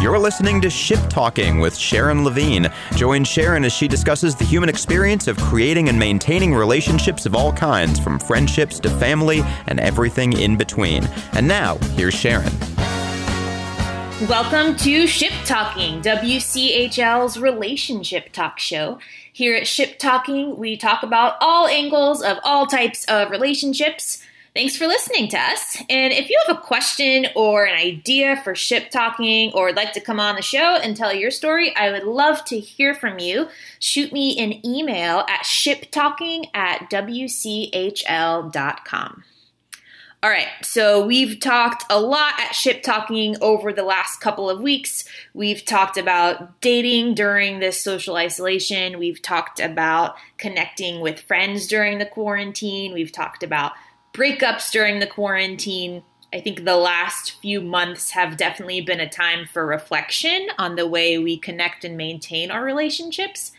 You're listening to Ship Talking with Sharon Levine. Join Sharon as she discusses the human experience of creating and maintaining relationships of all kinds, from friendships to family and everything in between. And now, here's Sharon. Welcome to Ship Talking, WCHL's relationship talk show. Here at Ship Talking, we talk about all angles of all types of relationships. Thanks for listening to us. And if you have a question or an idea for ship talking or would like to come on the show and tell your story, I would love to hear from you. Shoot me an email at shiptalking at wchl.com. All right, so we've talked a lot at Ship Talking over the last couple of weeks. We've talked about dating during this social isolation. We've talked about connecting with friends during the quarantine. We've talked about breakups during the quarantine. I think the last few months have definitely been a time for reflection on the way we connect and maintain our relationships.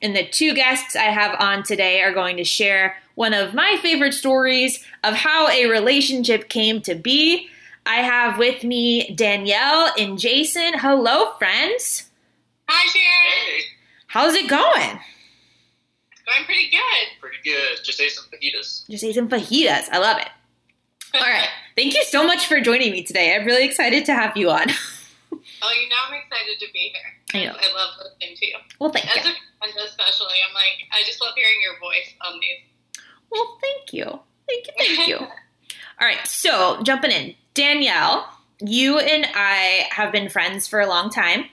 And the two guests I have on today are going to share one of my favorite stories of how a relationship came to be. I have with me Danielle and Jason. Hello, friends. Hi, Sharon. Hey, How's it going? Going pretty good. pretty good. Just ate some fajitas. Just ate some fajitas. I love it. All right. Thank you so much for joining me today. I'm really excited to have you on. Oh, you know I'm excited to be here. I know. I love listening to you. Well, thank As you. a friend, especially, I'm like, I just love hearing your voice on these. Well, thank you. Thank you. Thank you. All right. So, jumping in. Danielle, you and I have been friends for a long time.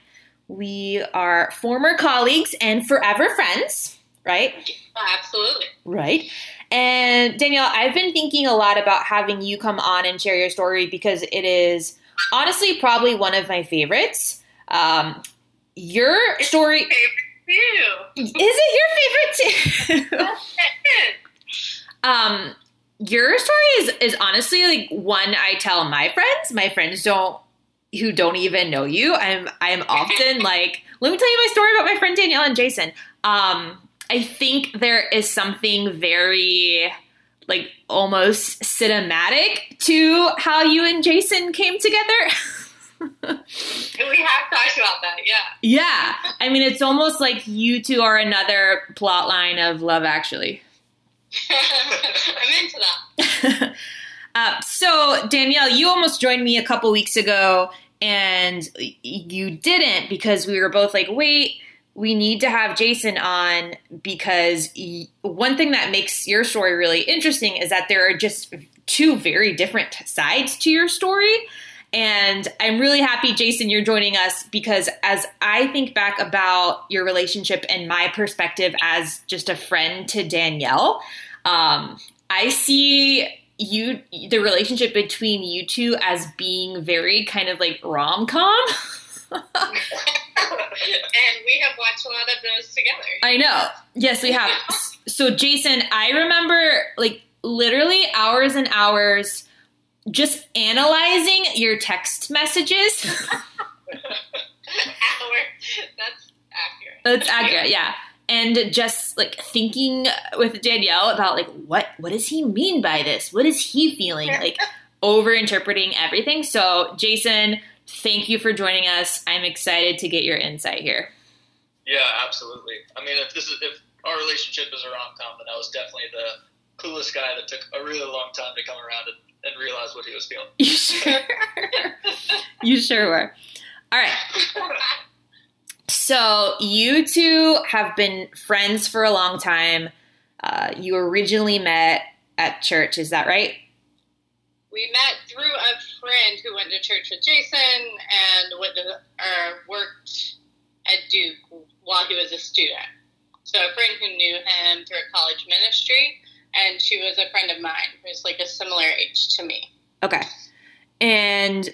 We are former colleagues and forever friends, right? Absolutely. Right. And Danielle, I've been thinking a lot about having you come on and share your story because it is honestly probably one of my favorites. Um, your story Favorite too. is it your favorite too? um, your story is is honestly like one I tell my friends. My friends don't who don't even know you. I'm I'm often like, let me tell you my story about my friend Danielle and Jason. Um, I think there is something very like almost cinematic to how you and Jason came together. we have talked about that, yeah. yeah. I mean it's almost like you two are another plot line of Love Actually. I'm into that. uh, so Danielle, you almost joined me a couple weeks ago, and you didn't because we were both like, "Wait, we need to have Jason on." Because one thing that makes your story really interesting is that there are just two very different sides to your story. And I'm really happy, Jason, you're joining us because as I think back about your relationship and my perspective as just a friend to Danielle, um, I see you the relationship between you two as being very kind of like rom com. and we have watched a lot of those together. I know. Yes, we have. So, Jason, I remember like literally hours and hours just analyzing your text messages. Hour. That's accurate. That's accurate, yeah. And just like thinking with Danielle about like what what does he mean by this? What is he feeling? Like over interpreting everything. So, Jason, thank you for joining us. I'm excited to get your insight here. Yeah, absolutely. I mean, if this is if our relationship is a rom com, then I was definitely the clueless guy that took a really long time to come around and, and realize what he was feeling. You sure? you sure were. All right. So you two have been friends for a long time. Uh, you originally met at church, is that right? We met through a friend who went to church with Jason and went to, or worked at Duke while he was a student. So a friend who knew him through a college ministry, and she was a friend of mine who's like a similar age to me. Okay. And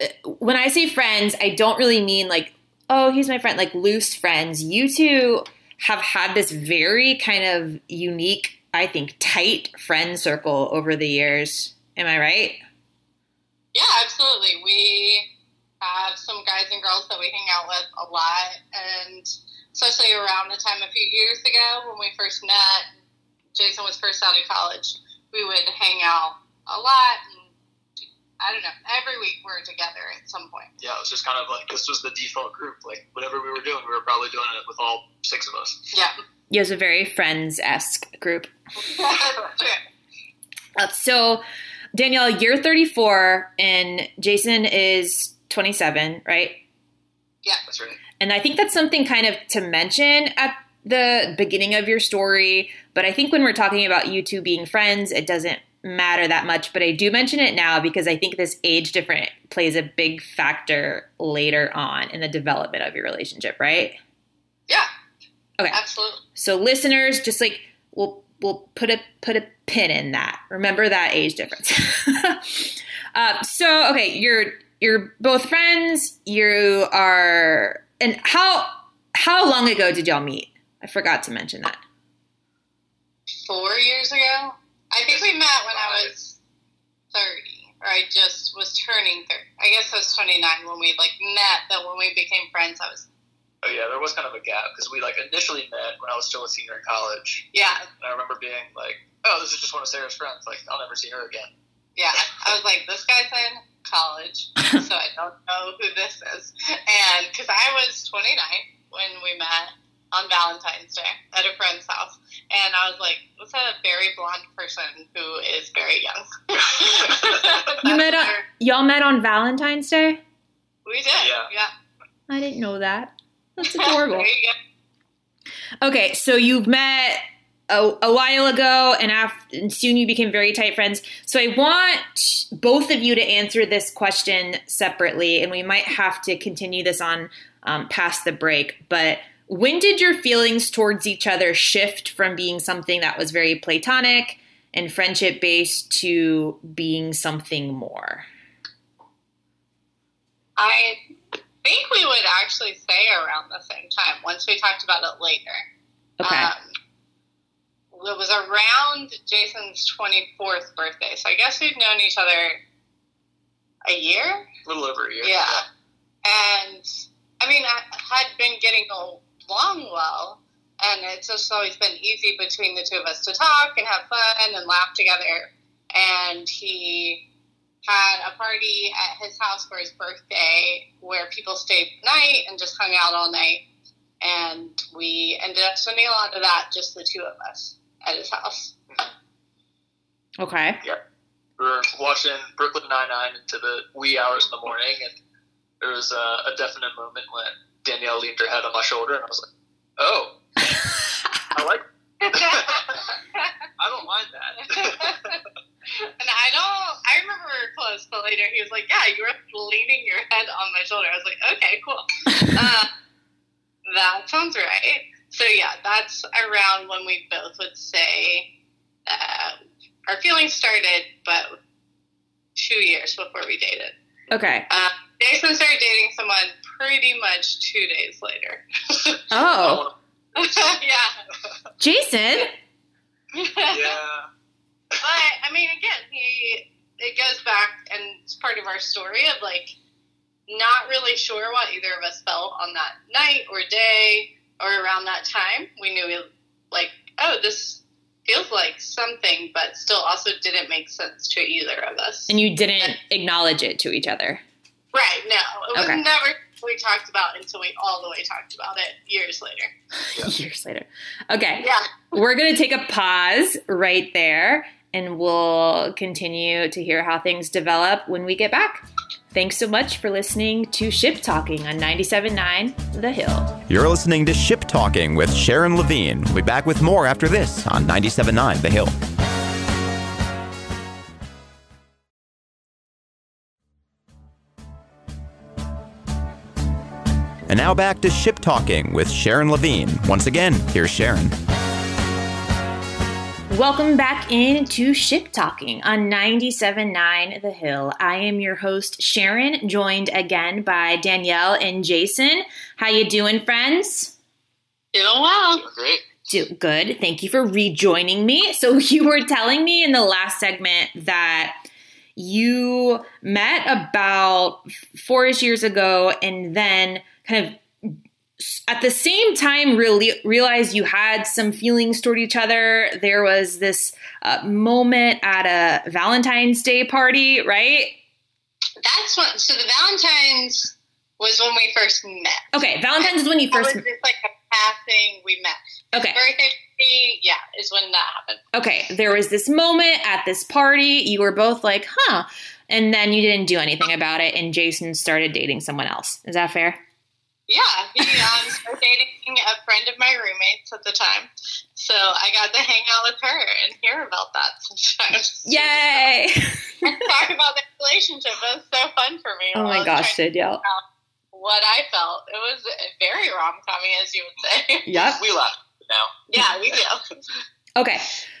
uh, when I say friends, I don't really mean like, oh, he's my friend, like loose friends. You two have had this very kind of unique, I think, tight friend circle over the years. Am I right? Yeah, absolutely. We have some guys and girls that we hang out with a lot, and especially around the time a few years ago when we first met, Jason was first out of college. We would hang out a lot, and I don't know. Every week we are together at some point. Yeah, it was just kind of like this was the default group. Like whatever we were doing, we were probably doing it with all six of us. Yeah. It was a very friends esque group. Sure. Uh, so, Danielle, you're 34 and Jason is 27, right? Yeah, that's right. And I think that's something kind of to mention at the beginning of your story. But I think when we're talking about you two being friends, it doesn't matter that much. But I do mention it now because I think this age difference plays a big factor later on in the development of your relationship, right? yeah. Okay. Absolutely. So listeners, just like we'll we'll put a put a pin in that. Remember that age difference. uh, so okay, you're you're both friends. You are, and how how long ago did y'all meet? I forgot to mention that. Four years ago, I think we met when I was thirty, or I just was turning thirty. I guess I was twenty nine when we like met. But when we became friends, I was Oh yeah, there was kind of a gap because we like initially met when I was still a senior in college, yeah, and I remember being like, "Oh, this is just one of Sarah's friends. Like, I'll never see her again." yeah. I was like, this guy's in college, so I don't know who this is. And because I was twenty nine when we met on Valentine's Day at a friend's house, and I was like, "What's a very blonde person who is very young?" You That's met on, where y'all met on Valentine's Day. we did, Yeah. yeah. I didn't know that. That's adorable. there you go. Okay, so you've met a, a while ago, and, after, and soon you became very tight friends. So I want both of you to answer this question separately, and we might have to continue this on um, past the break. But when did your feelings towards each other shift from being something that was very platonic and friendship based to being something more? I think we would actually say around the same time once we talked about it later. Okay. Um, it was around Jason's 24th birthday, so I guess we've known each other a year. A little over a year. Yeah. And I mean, I had been getting along well, and it's just always been easy between the two of us to talk and have fun and laugh together. And he had a party at his house for his birthday where people stayed the night and just hung out all night. And we ended up spending a lot of that, just the two of us, at his house. Okay. Yep. We were watching Brooklyn Nine Nine into the wee hours in the morning, and there was a, a definite moment when Danielle leaned her head on my shoulder, and I was like, "Oh, I like. I don't mind that." And I don't. I remember we were close, but later he was like, "Yeah, you were leaning your head on my shoulder." I was like, "Okay, cool. Uh, that sounds right." So yeah, that's around when we both would say uh, our feelings started, but two years before we dated. Okay. Uh, Jason started dating someone pretty much two days later. Oh, yeah. Jason. yeah. But I mean, again, he it goes back and it's part of our story of like not really sure what either of us felt on that night or day or around that time. We knew we like, oh, this feels like something, but still also didn't make sense to either of us. And you didn't acknowledge it to each other. right? No, it was Okay. never we talked about until we all the way talked about it years later. Years later. Okay. Yeah. We're going to take a pause right there and we'll continue to hear how things develop when we get back. Thanks so much for listening to Ship Talking on 97.9 The Hill. You're listening to Ship Talking with Sharon Levine. We'll be back with more after this on 97.9 The Hill. And now back to Ship Talking with Sharon Levine. Once again, here's Sharon. Welcome back into Ship Talking on 97.9 The Hill. I am your host Sharon, joined again by Danielle and Jason. How you doing, friends? Doing well. Doing great. Do good. Thank you for rejoining me. So you were telling me in the last segment that you met about four-ish years ago, and then kind of at the same time really realized you had some feelings toward each other. There was this uh, moment at a Valentine's Day party, right? That's what So the Valentine's was when we first met. Okay, Valentine's is when you first. was just like a passing. We met. Okay. Birthday yeah, is when that happened. Okay, there was this moment at this party. You were both like, huh. And then you didn't do anything about it, and Jason started dating someone else. Is that fair? Yeah, he um, started dating a friend of my roommates at the time, so I got to hang out with her and hear about that sometimes. Yay! and talk about the relationship. It was so fun for me. oh my gosh, trying to Danielle. What I felt, it was very rom commy, as you would say. Yeah, We laugh now. yeah, we do. Okay.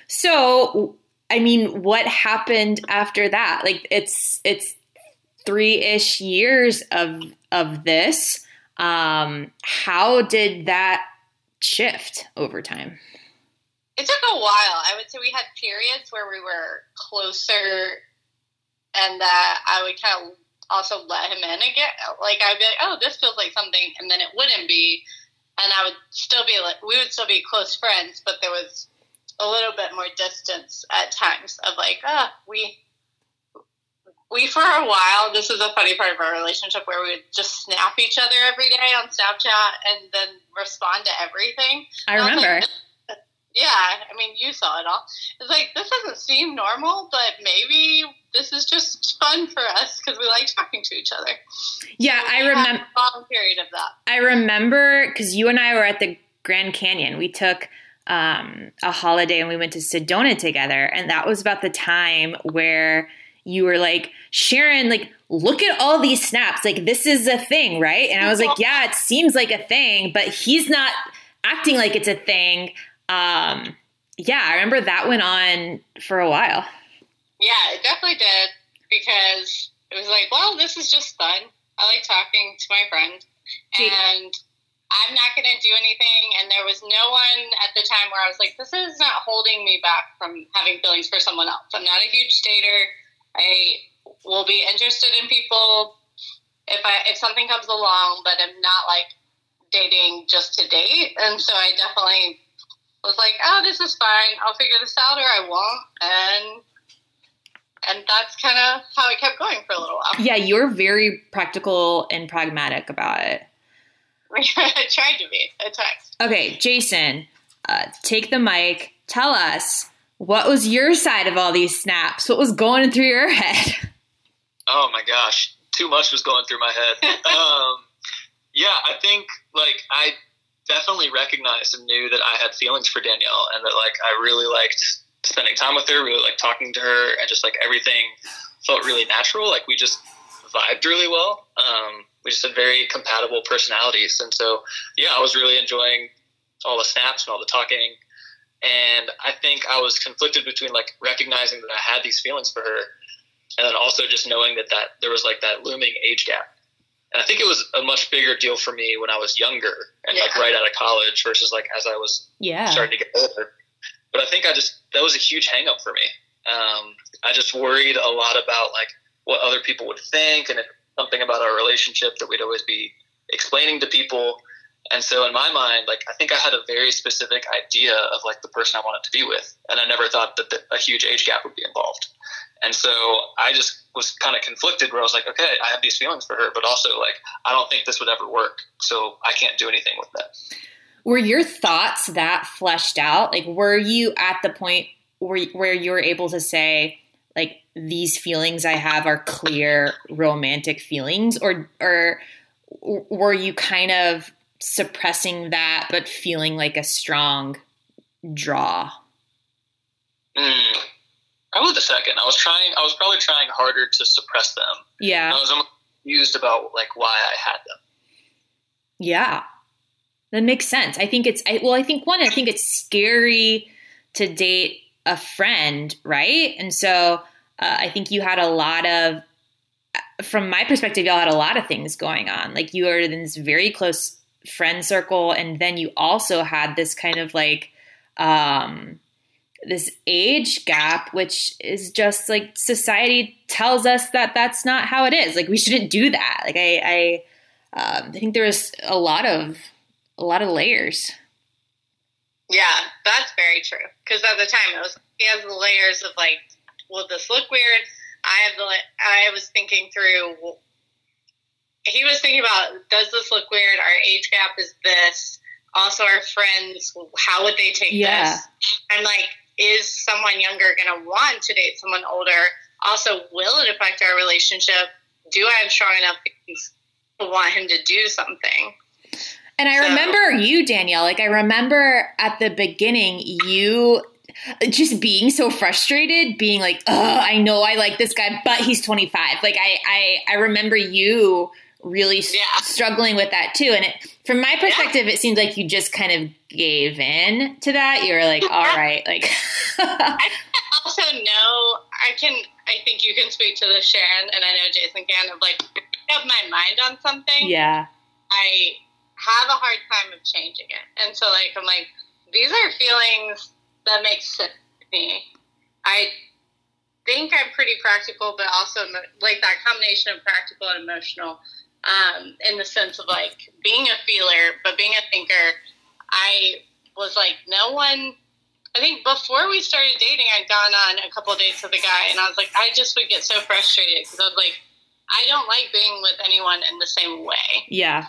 So, I mean, what happened after that? Like it's it's 3ish years of of this. Um how did that shift over time? It took a while. I would say we had periods where we were closer, and that I would kind of also let him in again. Like I'd be like, "Oh, this feels like something," and then it wouldn't be, and I would still be like, we would still be close friends, but there was a little bit more distance at times of like, ah, we. We for a while. This is a funny part of our relationship where we would just snap each other every day on Snapchat and then respond to everything. I like, remember. yeah, I mean, you saw it all. It's like this doesn't seem normal, but maybe this is just fun for us because we like talking to each other. Yeah, So I remember a long period of that. I remember because you and I were at the Grand Canyon. We took um, a holiday and we went to Sedona together, and that was about the time where you were like, Sharon, like, look at all these snaps. Like, this is a thing, right? And I was like, yeah, it seems like a thing, but he's not acting like it's a thing. Um, yeah, I remember that went on for a while. Yeah, it definitely did because it was like, well, this is just fun. I like talking to my friend, and I'm not going to do anything. And there was no one at the time where I was like, this is not holding me back from having feelings for someone else. I'm not a huge dater. I will be interested in people if I if something comes along, but I'm not like dating just to date. And so I definitely was like, oh, this is fine. I'll figure this out, or I won't. And and that's kind of how it kept going for a little while. Yeah, you're very practical and pragmatic about it. I tried to be at times. Okay, Jason, uh, take the mic. Tell us what was your side of all these snaps? What was going through your head? Oh my gosh, too much was going through my head. um, yeah, I think like I definitely recognized and knew that I had feelings for Danielle, and that like I really liked spending time with her, really like talking to her, and just like everything felt really natural. Like we just vibed really well. Um, we just had very compatible personalities, and so yeah, I was really enjoying all the snaps and all the talking. And I think I was conflicted between like recognizing that I had these feelings for her, and then also just knowing that that there was like that looming age gap. And I think it was a much bigger deal for me when I was younger and like right out of college versus like as I was Yeah. starting to get older. But I think I just that was a huge hang up for me. Um, I just worried a lot about like what other people would think and if something about our relationship that we'd always be explaining to people. And so in my mind, like I think I had a very specific idea of like the person I wanted to be with, and I never thought that the, a huge age gap would be involved. And so I just was kind of conflicted where I was like, okay, I have these feelings for her, but also like I don't think this would ever work, so I can't do anything with that. Were your thoughts that fleshed out? Like, were you at the point where, where you were able to say, like, these feelings I have are clear romantic feelings? Or, or were you kind of suppressing that but feeling like a strong draw? Mm, probably the second. I was trying. I was probably trying harder to suppress them. Yeah. I was almost confused about like why I had them. Yeah. That makes sense. I think it's I, well, I think one, I think it's scary to date a friend, right? And so uh, I think you had a lot of, from my perspective, y'all had a lot of things going on. Like you were in this very close friend circle, and then you also had this kind of like, um, this age gap, which is just like society tells us that that's not how it is. Like we shouldn't do that. Like I, I um, I think there was a lot of a lot of layers. Yeah, that's very true. Because at the time, it was he has the layers of like, will this look weird? I have the I was thinking through. He was thinking about does this look weird? Our age gap is this. Also, our friends, how would they take Yeah. this? I'm like, is someone younger going to want to date someone older? Also, will it affect our relationship? Do I have strong enough to want him to do something? And I So- remember you, Danielle. Like I remember at the beginning, you just being so frustrated, being like, "Oh, I know I like this guy, but he's 25." Like I, I, I remember you really Yeah. struggling with that too. And it, from my perspective, it seems like you just kind of gave in to that. You were like, "All right," like. I also know I can I think you can speak to this Sharon and I know Jason can of like if I have my mind on something yeah. I have a hard time of changing it and so like I'm like these are feelings that make sense to me I think I'm pretty practical but also like that combination of practical and emotional um, in the sense of like being a feeler but being a thinker I was like no one I think before we started dating, I'd gone on a couple of dates with a guy, and I was like, I just would get so frustrated because I was like, I don't like being with anyone in the same way. Yeah.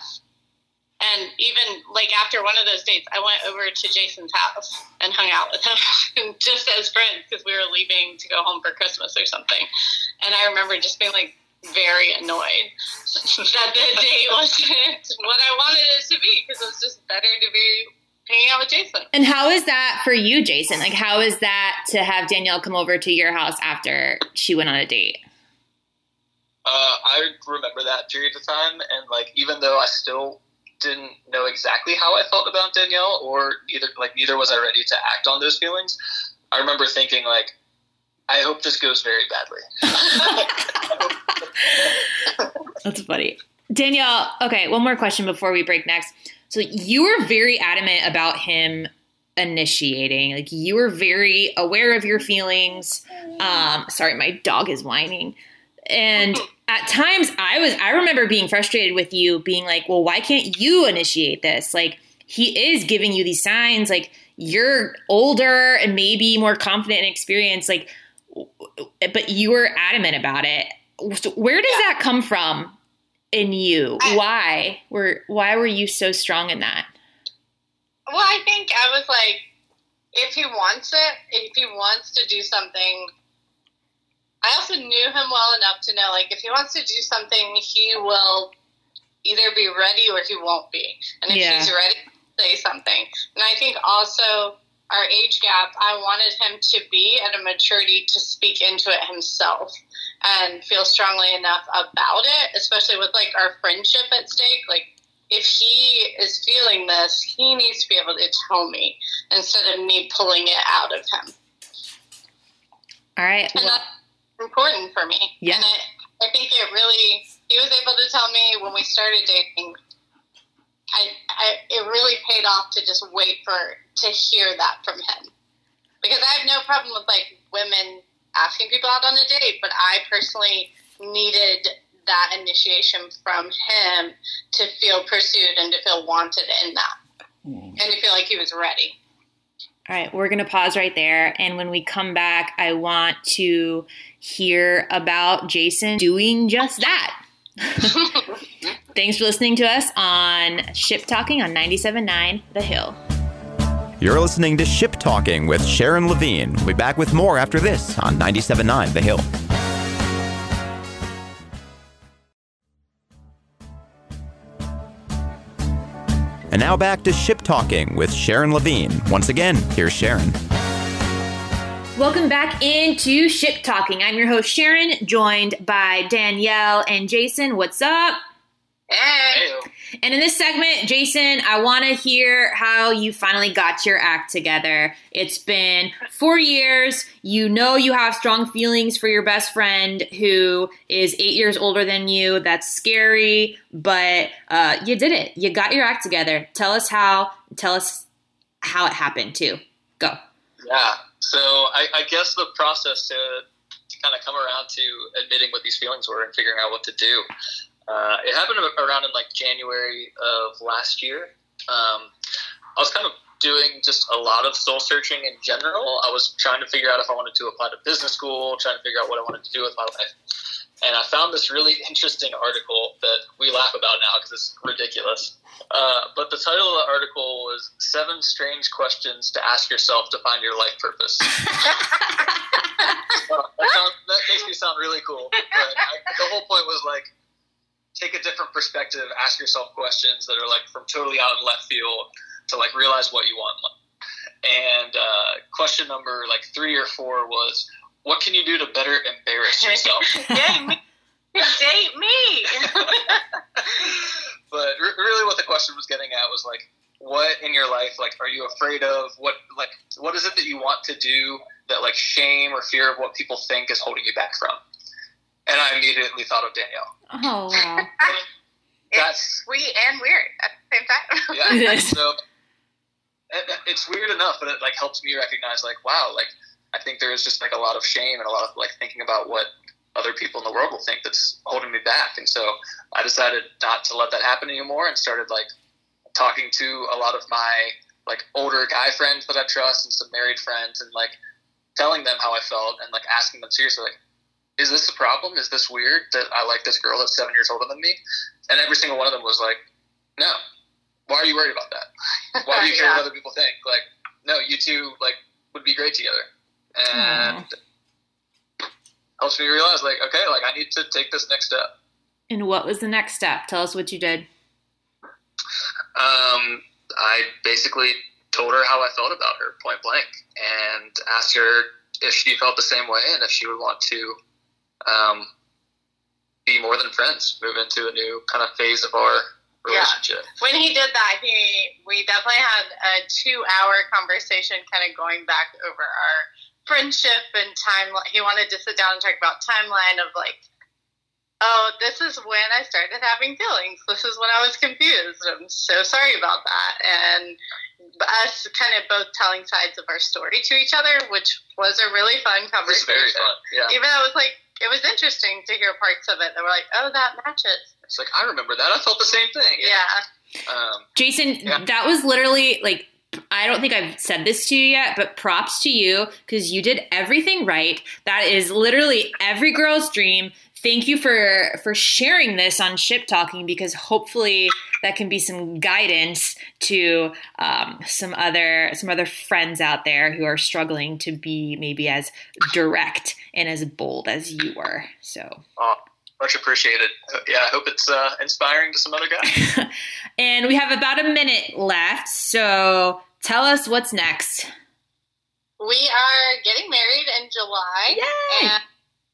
And even like after one of those dates, I went over to Jason's house and hung out with him just as friends because we were leaving to go home for Christmas or something. And I remember just being like very annoyed that the date wasn't what I wanted it to be because it was just better to be hanging out with Jason. And how is that for you, Jason? Like, how is that to have Danielle come over to your house after she went on a date? Uh, I remember that period of time, and like even though I still didn't know exactly how I felt about Danielle, or either like neither was I ready to act on those feelings. I remember thinking like, I hope this goes very badly. That's funny. Danielle, okay, one more question before we break next. So you were very adamant about him initiating. Like you were very aware of your feelings. Um, sorry, my dog is whining. And at times I was I remember being frustrated with you being like, "Well, why can't you initiate this?" Like he is giving you these signs like you're older and maybe more confident and experienced like but you were adamant about it. So where does that come from in you? I- Why were why were you so strong in that? Well, I think I was like, if he wants it, if he wants to do something, I also knew him well enough to know, like, if he wants to do something, he will either be ready or he won't be. And if Yeah. he's ready, say something. And I think also our age gap, I wanted him to be at a maturity to speak into it himself and feel strongly enough about it, especially with like our friendship at stake. Like, if he is feeling this, he needs to be able to tell me instead of me pulling it out of him. All right. And Well, that's important for me. Yeah. And it, I think it really, he was able to tell me when we started dating, I, I, it really paid off to just wait for, to hear that from him. Because I have no problem with like women asking people out on a date, but I personally needed that initiation from him to feel pursued and to feel wanted in that. Hmm. And to feel like he was ready. All right, we're going to pause right there. And when we come back, I want to hear about Jason doing just that. Thanks for listening to us on Ship Talking on 97.9 The Hill. You're listening to Ship Talking with Sharon Levine. We'll be back with more after this on 97.9 The Hill. And now back to Ship Talking with Sharon Levine. Once again, here's Sharon. Welcome back into Ship Talking. I'm your host, Sharon, joined by Danielle and Jason. What's up? Hey. Heyo. And in this segment, Jason, I want to hear how you finally got your act together. It's been four years. You know you have strong feelings for your best friend who is eight years older than you. That's scary, but uh, you did it. You got your act together. Tell us how. Tell us how it happened too. Go. Yeah. So I, I guess the process to, to kind of come around to admitting what these feelings were and figuring out what to do. Uh, it happened around in like January of last year. Um, I was kind of doing just a lot of soul searching in general. I was trying to figure out if I wanted to apply to business school, trying to figure out what I wanted to do with my life. And I found this really interesting article that we laugh about now because it's ridiculous. Uh, but the title of the article was Seven Strange Questions to Ask Yourself to Find Your Life Purpose. Uh, that, sounds, that, makes me sound really cool. But I, the whole point was like, take a different perspective, ask yourself questions that are like from totally out in left field to like realize what you want. And uh, question number like three or four was, what can you do to better embarrass yourself? Date me. Date me. but re- really, what the question was getting at was like, what in your life like are you afraid of? What like what is it that you want to do that like shame or fear of what people think is holding you back from? And I immediately thought of Danielle. Oh wow. That's it's sweet and weird at the same time. yeah. It is. So it's weird enough, but it like helps me recognize like, wow, like I think there is just like a lot of shame and a lot of like thinking about what other people in the world will think that's holding me back. And so I decided not to let that happen anymore and started like talking to a lot of my like older guy friends that I trust and some married friends and like telling them how I felt and like asking them seriously like, is this a problem? Is this weird that I like this girl that's seven years older than me? And every single one of them was like, no. Why are you worried about that? Why do you care Yeah. what other people think? Like, no, you two like would be great together. And helps me realize like, okay, like I need to take this next step. And what was the next step? Tell us what you did. Um, I basically told her how I felt about her point blank and asked her if she felt the same way and if she would want to um, be more than friends, move into a new kind of phase of our Yeah. relationship. when he did that, he we definitely had a two-hour conversation, kind of going back over our friendship and timeline. He wanted to sit down and talk about timeline of like, oh, this is when I started having feelings. This is when I was confused. I'm so sorry about that, and us kind of both telling sides of our story to each other, which was a really fun It was conversation. very fun. Yeah. Even though it was like it was interesting to hear parts of it that were like, oh, that matches. It's like, I remember that. I felt the same thing. Yeah. Um, Jason, Yeah. that was literally like I don't think I've said this to you yet, but props to you because you did everything right. That is literally every girl's dream. Thank you for for sharing this on Ship Talking because hopefully that can be some guidance to um, some other some other friends out there who are struggling to be maybe as direct and as bold as you were. So. oh, much appreciated. Uh, Yeah, I hope it's uh, inspiring to some other guys. and we have about a minute left, so tell us what's next. We are getting married in July. Yay!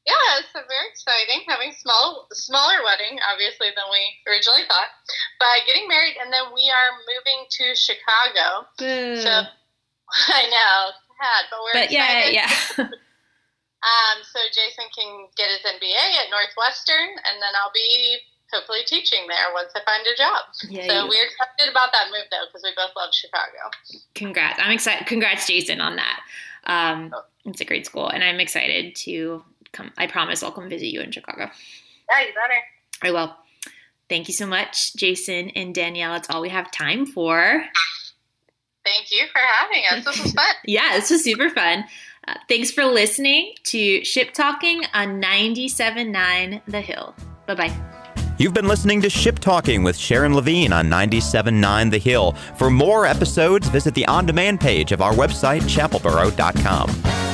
Yeah, it's very exciting. Having small smaller wedding, obviously, than we originally thought. But getting married, and then we are moving to Chicago. Boo. So I know, sad, but we're but yeah, excited. yeah. Um, so Jason can get his MBA at Northwestern, and then I'll be hopefully teaching there once I find a job. Yeah, so we're excited about that move though, because we both love Chicago. Congrats! I'm excited. Congrats, Jason, on that. Um, it's a great school, and I'm excited to come. I promise I'll come visit you in Chicago. Yeah, you better. I will. Thank you so much, Jason and Danielle. That's all we have time for. Thank you for having us. This was fun. Yeah, this was super fun. Uh, thanks for listening to Ship Talking on 97.9 The Hill. Bye bye. You've been listening to Ship Talking with Sharon Levine on 97.9 The Hill. For more episodes, visit the on demand page of our website, chapelboro.com.